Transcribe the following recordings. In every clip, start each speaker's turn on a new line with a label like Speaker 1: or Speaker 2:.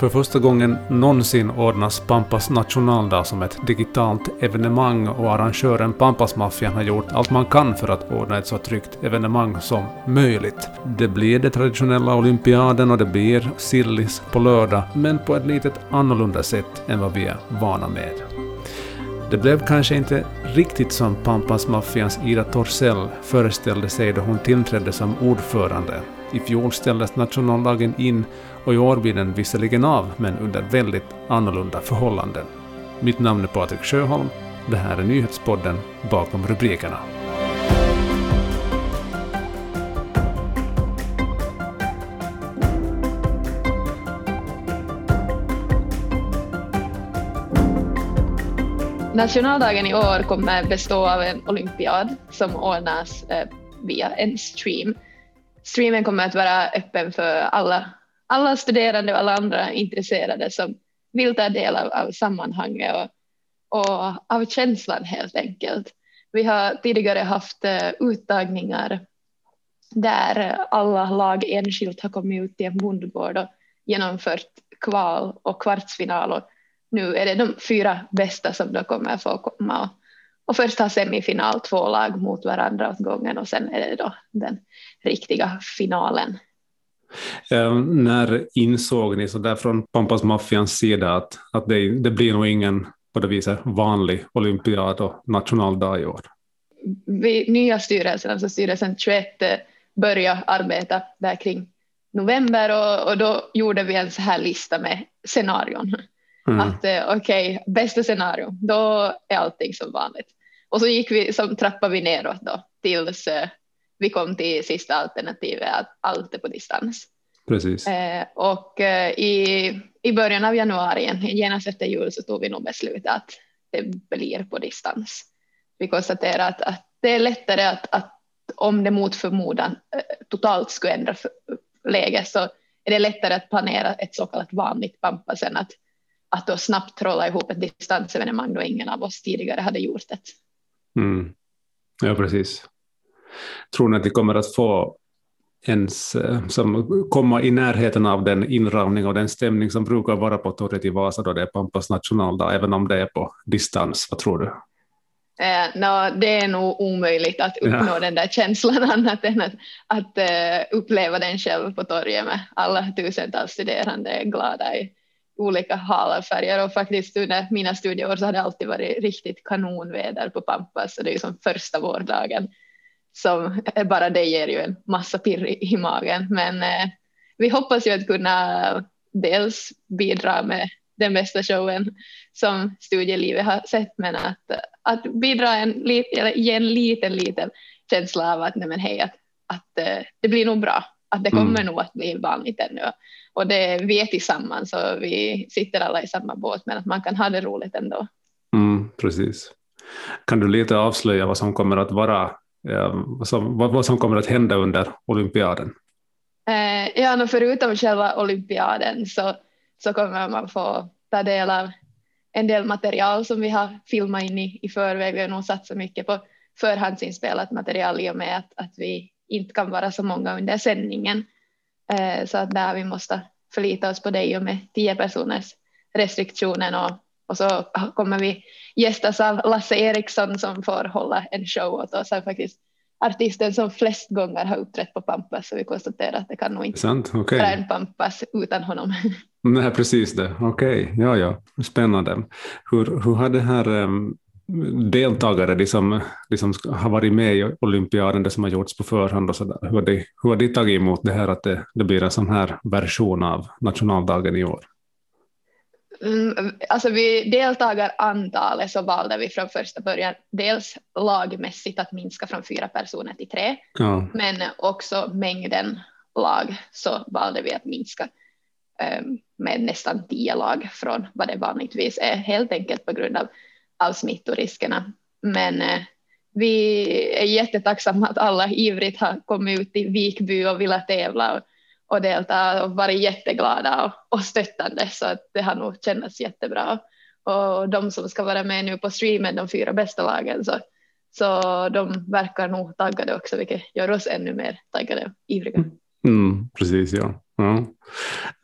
Speaker 1: För första gången någonsin ordnas Pampas nationaldag som ett digitalt evenemang och arrangören Pampasmaffian har gjort allt man kan för att ordna ett så tryggt evenemang som möjligt. Det blir den traditionella olympiaden och det blir sillis på lördag, men på ett litet annorlunda sätt än vad vi är vana med. Det blev kanske inte riktigt som Pampasmaffians Ida Torssell föreställde sig då hon tillträdde som ordförande. I fjol ställdes nationaldagen in och i år blir den visserligen av, men under väldigt annorlunda förhållanden. Mitt namn är Patrik Sjöholm. Det här är nyhetspodden Bakom rubrikerna.
Speaker 2: Nationaldagen i år kommer bestå av en olympiad som ordnas eh, via en stream. Streamen kommer att vara öppen för alla, alla studerande och alla andra intresserade som vill ta del av, av sammanhanget och, och av känslan helt enkelt. Vi har tidigare haft eh, uttagningar där alla lag enskilt har kommit ut till en bondgård och genomfört kval och kvartsfinal och nu är det de fyra bästa som då kommer få komma och, och först ha semifinal, två lag mot varandra åt gången och sen är det då den riktiga finalen.
Speaker 1: Eh, när insåg ni så där från Pampas Maffians sida att, att det, det blir nog ingen på det viset vanlig olympiad och nationaldag i år?
Speaker 2: Vi nya styrelsen, alltså styrelsen 21, började arbeta där kring november och, och då gjorde vi en så här lista med scenarion. Mm. Att eh, okej, okay, bästa scenario, då är allting som vanligt. Och så gick vi, så trappade vi neråt då tills eh, vi kom till sista alternativet, att allt är på distans.
Speaker 1: Precis.
Speaker 2: Eh, och eh, i, i början av januari, genast efter jul, så tog vi nog beslutet att det blir på distans. Vi konstaterade att, att det är lättare att, att om det mot förmodan eh, totalt skulle ändra läge så är det lättare att planera ett så kallat vanligt pampa sen att att då snabbt trolla ihop ett distansevenemang då ingen av oss tidigare hade gjort det.
Speaker 1: Mm. Ja, precis. Tror ni att ni kommer att få ens eh, som komma i närheten av den inramning och den stämning som brukar vara på torget i Vasa då det är Pampas nationaldag, även om det är på distans? Vad tror du?
Speaker 2: Eh, no, det är nog omöjligt att uppnå ja. den där känslan annat än att, att uh, uppleva den själv på torget med alla tusentals studerande glada i olika hala färger och faktiskt under mina studieår så har det alltid varit riktigt kanonväder på Pampas så det är ju som första vårdagen som bara det ger ju en massa pirr i, i magen. Men eh, vi hoppas ju att kunna dels bidra med den bästa showen som studielivet har sett men att, att bidra en, eller ge en liten liten känsla av att nej men hej att, att eh, det blir nog bra. Att det kommer mm. nog att bli vanligt ännu och det, vi är tillsammans och vi sitter alla i samma båt men att man kan ha det roligt ändå.
Speaker 1: Mm, precis. Kan du lite avslöja vad som kommer att vara vad, som, vad, som kommer att hända under olympiaden?
Speaker 2: Eh, ja, förutom själva olympiaden så, så kommer man få ta del av en del material som vi har filmat in i, i förväg. Vi har nog satsat mycket på förhandsinspelat material i och med att, att vi inte kan vara så många under sändningen. Eh, så att där vi måste förlita oss på dig och med tio personers restriktionen och, och så kommer vi gästas av Lasse Eriksson som får hålla en show åt oss. Han faktiskt artisten som flest gånger har uppträtt på Pampas så vi konstaterar att det kan nog inte
Speaker 1: Sant? Okay.
Speaker 2: vara en Pampas utan honom.
Speaker 1: Nej, precis det. Okej, okay. ja, ja, spännande. Hur, hur har det här um, deltagare de som, de som har varit med i olympiaden, det som har gjorts på förhand och så där. Hur har de, hur har de tagit emot det här att det, det blir en sån här version av nationaldagen i år?
Speaker 2: Mm, alltså vid deltagarantalet så valde vi från första början dels lagmässigt att minska från fyra personer till tre, ja. men också mängden lag så valde vi att minska um, med nästan tio lag från vad det vanligtvis är, helt enkelt på grund av av smittoriskerna. Men eh, vi är jättetacksamma att alla ivrigt har kommit ut i Vikby och velat tävla och, och delta och varit jätteglada och, och stöttande så att det har nog känts jättebra. Och de som ska vara med nu på streamen, de fyra bästa lagen, så, så de verkar nog taggade också, vilket gör oss ännu mer taggade och ivriga.
Speaker 1: Mm, precis, ja. ja.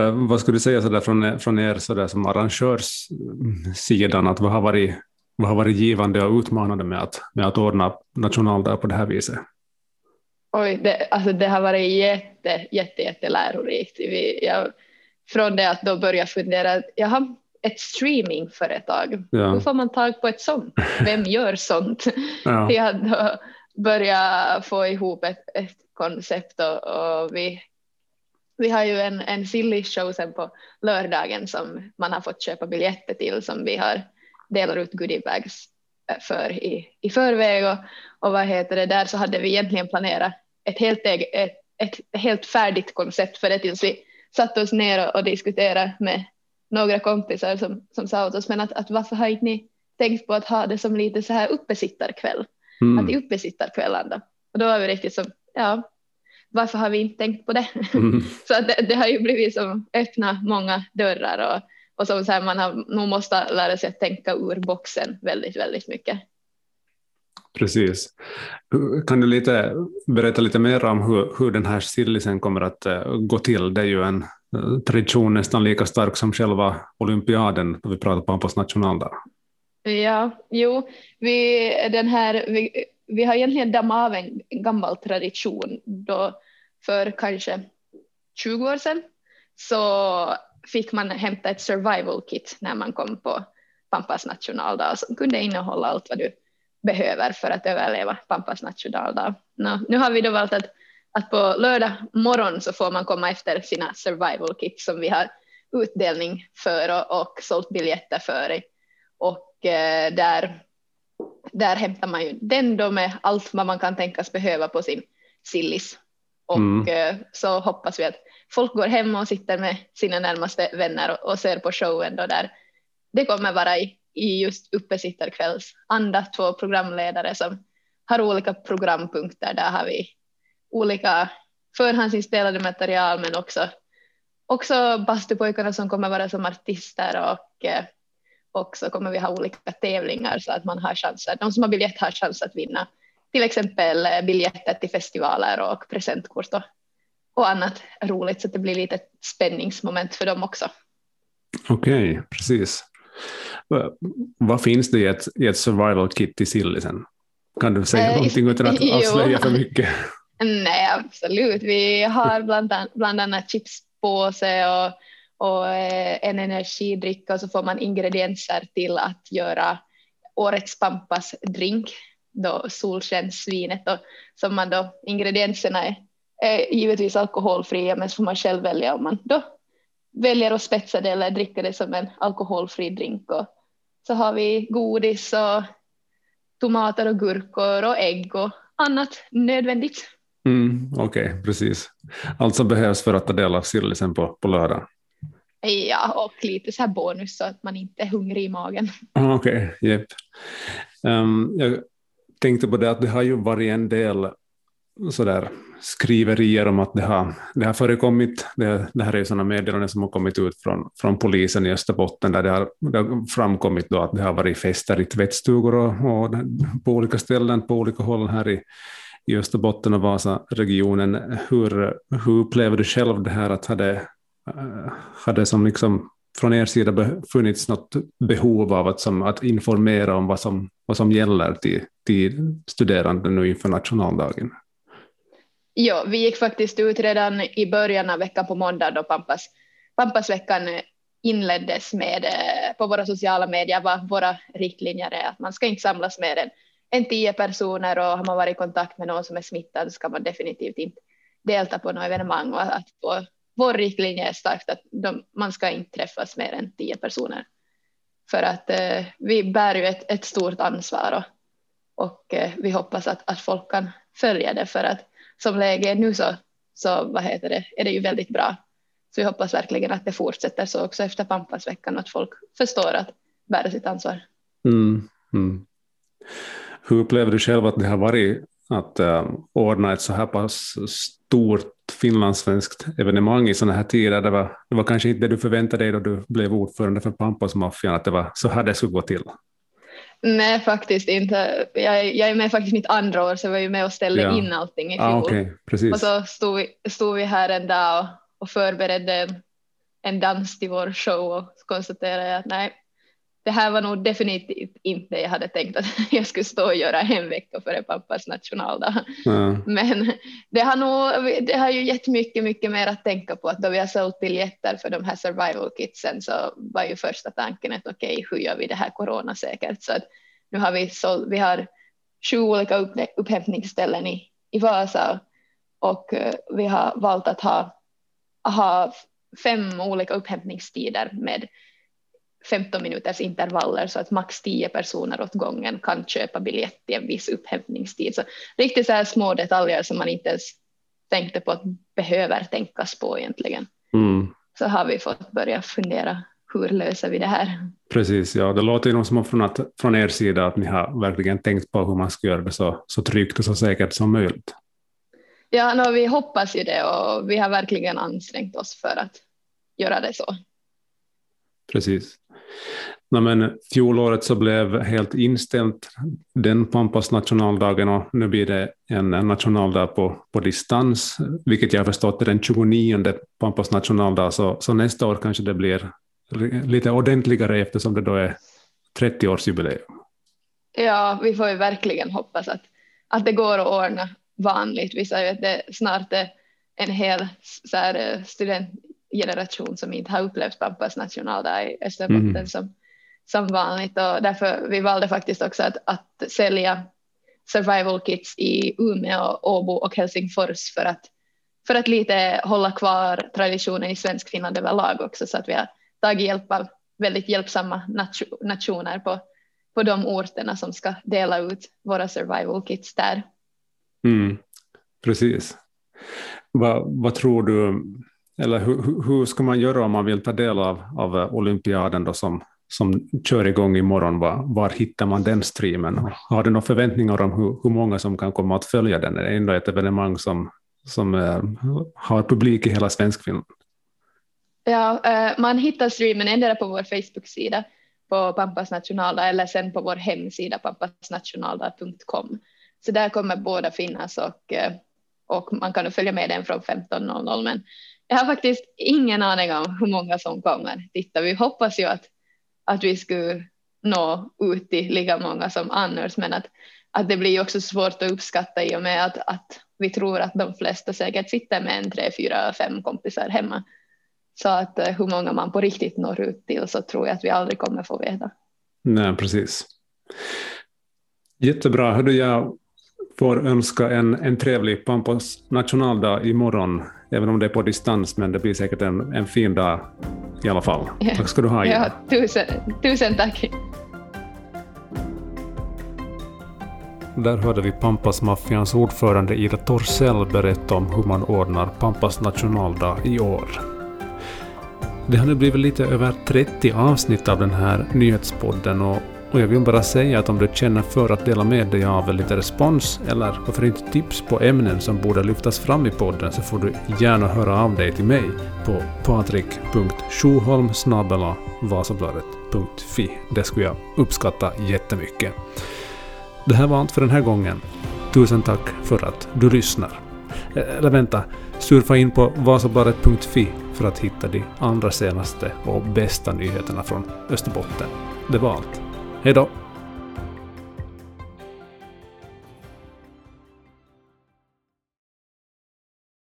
Speaker 1: Eh, vad skulle du säga så där från, från er så där som arrangörssidan, att vad har varit, vad har varit givande och utmanande med att, med att ordna nationaldag på det här viset?
Speaker 2: Oj, det, alltså det har varit jätte, jätte, jätte lärorikt. Vi, jag, från det att då börja fundera, jaha, ett streamingföretag, ja. hur får man tag på ett sånt? Vem gör sånt? Ja. Till att då börja få ihop ett, ett koncept och, och, vi, vi har ju en, en silly show sen på lördagen som man har fått köpa biljetter till som vi har delar ut goodiebags för i, i förväg och, och vad heter det där så hade vi egentligen planerat ett helt, ett, ett helt färdigt koncept för det tills vi satte oss ner och, och diskuterade med några kompisar som, som sa åt oss men att, att varför har inte ni tänkt på att ha det som lite så här uppesittarkväll mm. att det är uppesittarkvällarna och då var vi riktigt som ja varför har vi inte tänkt på det mm. så att det, det, har ju blivit som öppna många dörrar och och som så här, man har, nog måste lära sig att tänka ur boxen väldigt, väldigt mycket.
Speaker 1: Precis. Kan du lite, berätta lite mer om hur, hur den här sillisen kommer att uh, gå till? Det är ju en uh, tradition nästan lika stark som själva olympiaden, när vi pratar Pampas nationaldag.
Speaker 2: Ja, jo, vi, den här, vi, vi har egentligen dammat av en gammal tradition då för kanske 20 år sedan så fick man hämta ett survival kit när man kom på Pampas nationaldag som kunde innehålla allt vad du behöver för att överleva Pampas nationaldag. No, nu har vi då valt att, att på lördag morgon så får man komma efter sina survival kit som vi har utdelning för och, och sålt biljetter för. Och eh, där, där hämtar man ju den då med allt vad man kan tänkas behöva på sin sillis. Och mm. eh, så hoppas vi att folk går hem och sitter med sina närmaste vänner och, och ser på showen då där det kommer vara i, i just uppesittarkvälls anda två programledare som har olika programpunkter. Där har vi olika förhandsinspelade material men också, också bastupojkarna som kommer vara som artister och eh, också kommer vi ha olika tävlingar så att man har chanser. De som har biljett har chans att vinna till exempel eh, biljetter till festivaler och presentkort och och annat roligt så att det blir lite spänningsmoment för dem också.
Speaker 1: Okej, okay, precis. Vad finns det i ett, i ett survival kit i Sillisen? Kan du säga äh, någonting utan att avslöja för mycket?
Speaker 2: Nej, absolut. Vi har bland, an bland annat chipspåse och, och eh, en energidricka och så får man ingredienser till att göra årets Pampas drink, då solskenssvinet och som man då ingredienserna är är givetvis alkoholfria men så får man själv välja om man då väljer att spetsa det eller dricka det som en alkoholfri drink. Och så har vi godis och tomater och gurkor och ägg och annat nödvändigt.
Speaker 1: Mm, Okej, okay, precis. Allt som behövs för att ta del av sillisen på, på lördag.
Speaker 2: Ja, och lite så här bonus så att man inte är hungrig i magen.
Speaker 1: Okej, okay, yep. Um, jag tänkte på det att det har ju varit en del sådär skriverier om att det har, det har förekommit, det, det här är sådana meddelanden som har kommit ut från, från polisen i Österbotten, där det har, det har framkommit då att det har varit fester i tvättstugor och, och på olika ställen, på olika håll här i, i Österbotten och Vasa-regionen. Hur, hur upplever du själv det här att hade, eh, hade som liksom från er sida funnits något behov av att, som, att informera om vad som, vad som gäller till, till studerande nu inför nationaldagen?
Speaker 2: Ja, vi gick faktiskt ut redan i början av veckan på måndag då Pampas, Pampasveckan inleddes med eh, på våra sociala medier vad våra riktlinjer är att man ska inte samlas mer än, än tio personer och har man varit i kontakt med någon som är smittad ska man definitivt inte delta på något evenemang och att vår, vår riktlinje är starkt att de, man ska inte träffas mer än tio personer. För att eh, vi bär ju ett, ett stort ansvar och, och eh, vi hoppas att, att folk kan följa det för att som läget är nu så, så vad heter det, är det ju väldigt bra. Så vi hoppas verkligen att det fortsätter så också efter Pampasveckan, att folk förstår att bära sitt ansvar.
Speaker 1: Mm, mm. Hur upplever du själv att det har varit att äh, ordna ett så här pass stort finlandssvenskt evenemang i sådana här tider? Det var, det var kanske inte det du förväntade dig då du blev ordförande för Pampasmaffian, att det var så här det skulle gå till?
Speaker 2: Nej, faktiskt inte. Jag, jag är med faktiskt mitt andra år så jag var ju med och ställde ja. in allting i fjol.
Speaker 1: Ah, okay. Precis.
Speaker 2: Och så stod vi, stod vi här en dag och, och förberedde en, en dans till vår show och konstaterade att nej, det här var nog definitivt inte det jag hade tänkt att jag skulle stå och göra en vecka före pappas nationaldag. Mm. Men det har, nog, det har ju gett mycket, mycket mer att tänka på. Att då vi har sålt biljetter för de här survival kitsen så var ju första tanken att okej, okay, hur gör vi det här coronasäkert? Så att nu har vi sålt, vi har sju olika upp, upphämtningsställen i, i Vasa och uh, vi har valt att ha, ha fem olika upphämtningstider med 15 minuters intervaller så att max 10 personer åt gången kan köpa biljett i en viss upphämtningstid. Så riktigt så här små detaljer som man inte ens tänkte på att behöver tänkas på egentligen. Mm. Så har vi fått börja fundera hur löser vi det här?
Speaker 1: Precis, ja, det låter ju som från, att, från er sida att ni har verkligen tänkt på hur man ska göra det så, så tryggt och så säkert som möjligt.
Speaker 2: Ja, no, vi hoppas ju det och vi har verkligen ansträngt oss för att göra det så.
Speaker 1: Precis. Nej, men fjolåret så blev helt inställt den Pampas nationaldagen och nu blir det en nationaldag på, på distans, vilket jag har förstått är den 29 Pampas nationaldag, så, så nästa år kanske det blir lite ordentligare eftersom det då är 30-årsjubileum.
Speaker 2: Ja, vi får ju verkligen hoppas att, att det går att ordna vanligt. Vi säger att det snart är en hel så här, student, studentgeneration som inte har upplevt pappas nationaldag i Österbotten mm. som, som vanligt och därför vi valde faktiskt också att, att sälja survival kits i Umeå, Åbo och Helsingfors för att, för att lite hålla kvar traditionen i svensk Finland överlag också så att vi har tagit hjälp av väldigt hjälpsamma nationer på, på de orterna som ska dela ut våra survival kits där.
Speaker 1: Mm, precis. Vad, vad tror du, eller hur, hur ska man göra om man vill ta del av, av eh, olympiaden då som, som kör igång imorgon? Var, var hittar man den streamen? Har du några förväntningar om hur, hur många som kan komma att följa den? Det är ändå ett evenemang som, som äh, har publik i hela Svenskfinland.
Speaker 2: Ja, äh, man hittar streamen endera på vår Facebook-sida på Pampas nationaldag eller sen på vår hemsida pampasnationaldag.com. Så där kommer båda finnas och, och man kan följa med den från 15.00. Men jag har faktiskt ingen aning om hur många som kommer titta. Vi hoppas ju att, att vi skulle nå ut till lika många som annars, men att, att det blir också svårt att uppskatta i och med att, att vi tror att de flesta säkert sitter med en tre, fyra, fem kompisar hemma. Så att eh, hur många man på riktigt når ut till så tror jag att vi aldrig kommer få veta.
Speaker 1: Nej, precis. Jättebra. Hördu, jag får önska en, en trevlig Pampas nationaldag imorgon, även om det är på distans, men det blir säkert en, en fin dag i alla fall. Ja. Tack ska du ha.
Speaker 2: Ja, tusen, tusen tack.
Speaker 1: Där hörde vi Pampas-maffians ordförande Ida Torssell berätta om hur man ordnar Pampas nationaldag i år. Det har nu blivit lite över 30 avsnitt av den här nyhetspodden och och jag vill bara säga att om du känner för att dela med dig av lite respons eller varför inte tips på ämnen som borde lyftas fram i podden så får du gärna höra av dig till mig på patrik.sjoholm vasabladet.fi. Det skulle jag uppskatta jättemycket. Det här var allt för den här gången. Tusen tack för att du lyssnar. Eh, eller vänta, surfa in på vasabladet.fi för att hitta de andra senaste och bästa nyheterna från Österbotten. Det var allt. Hej då!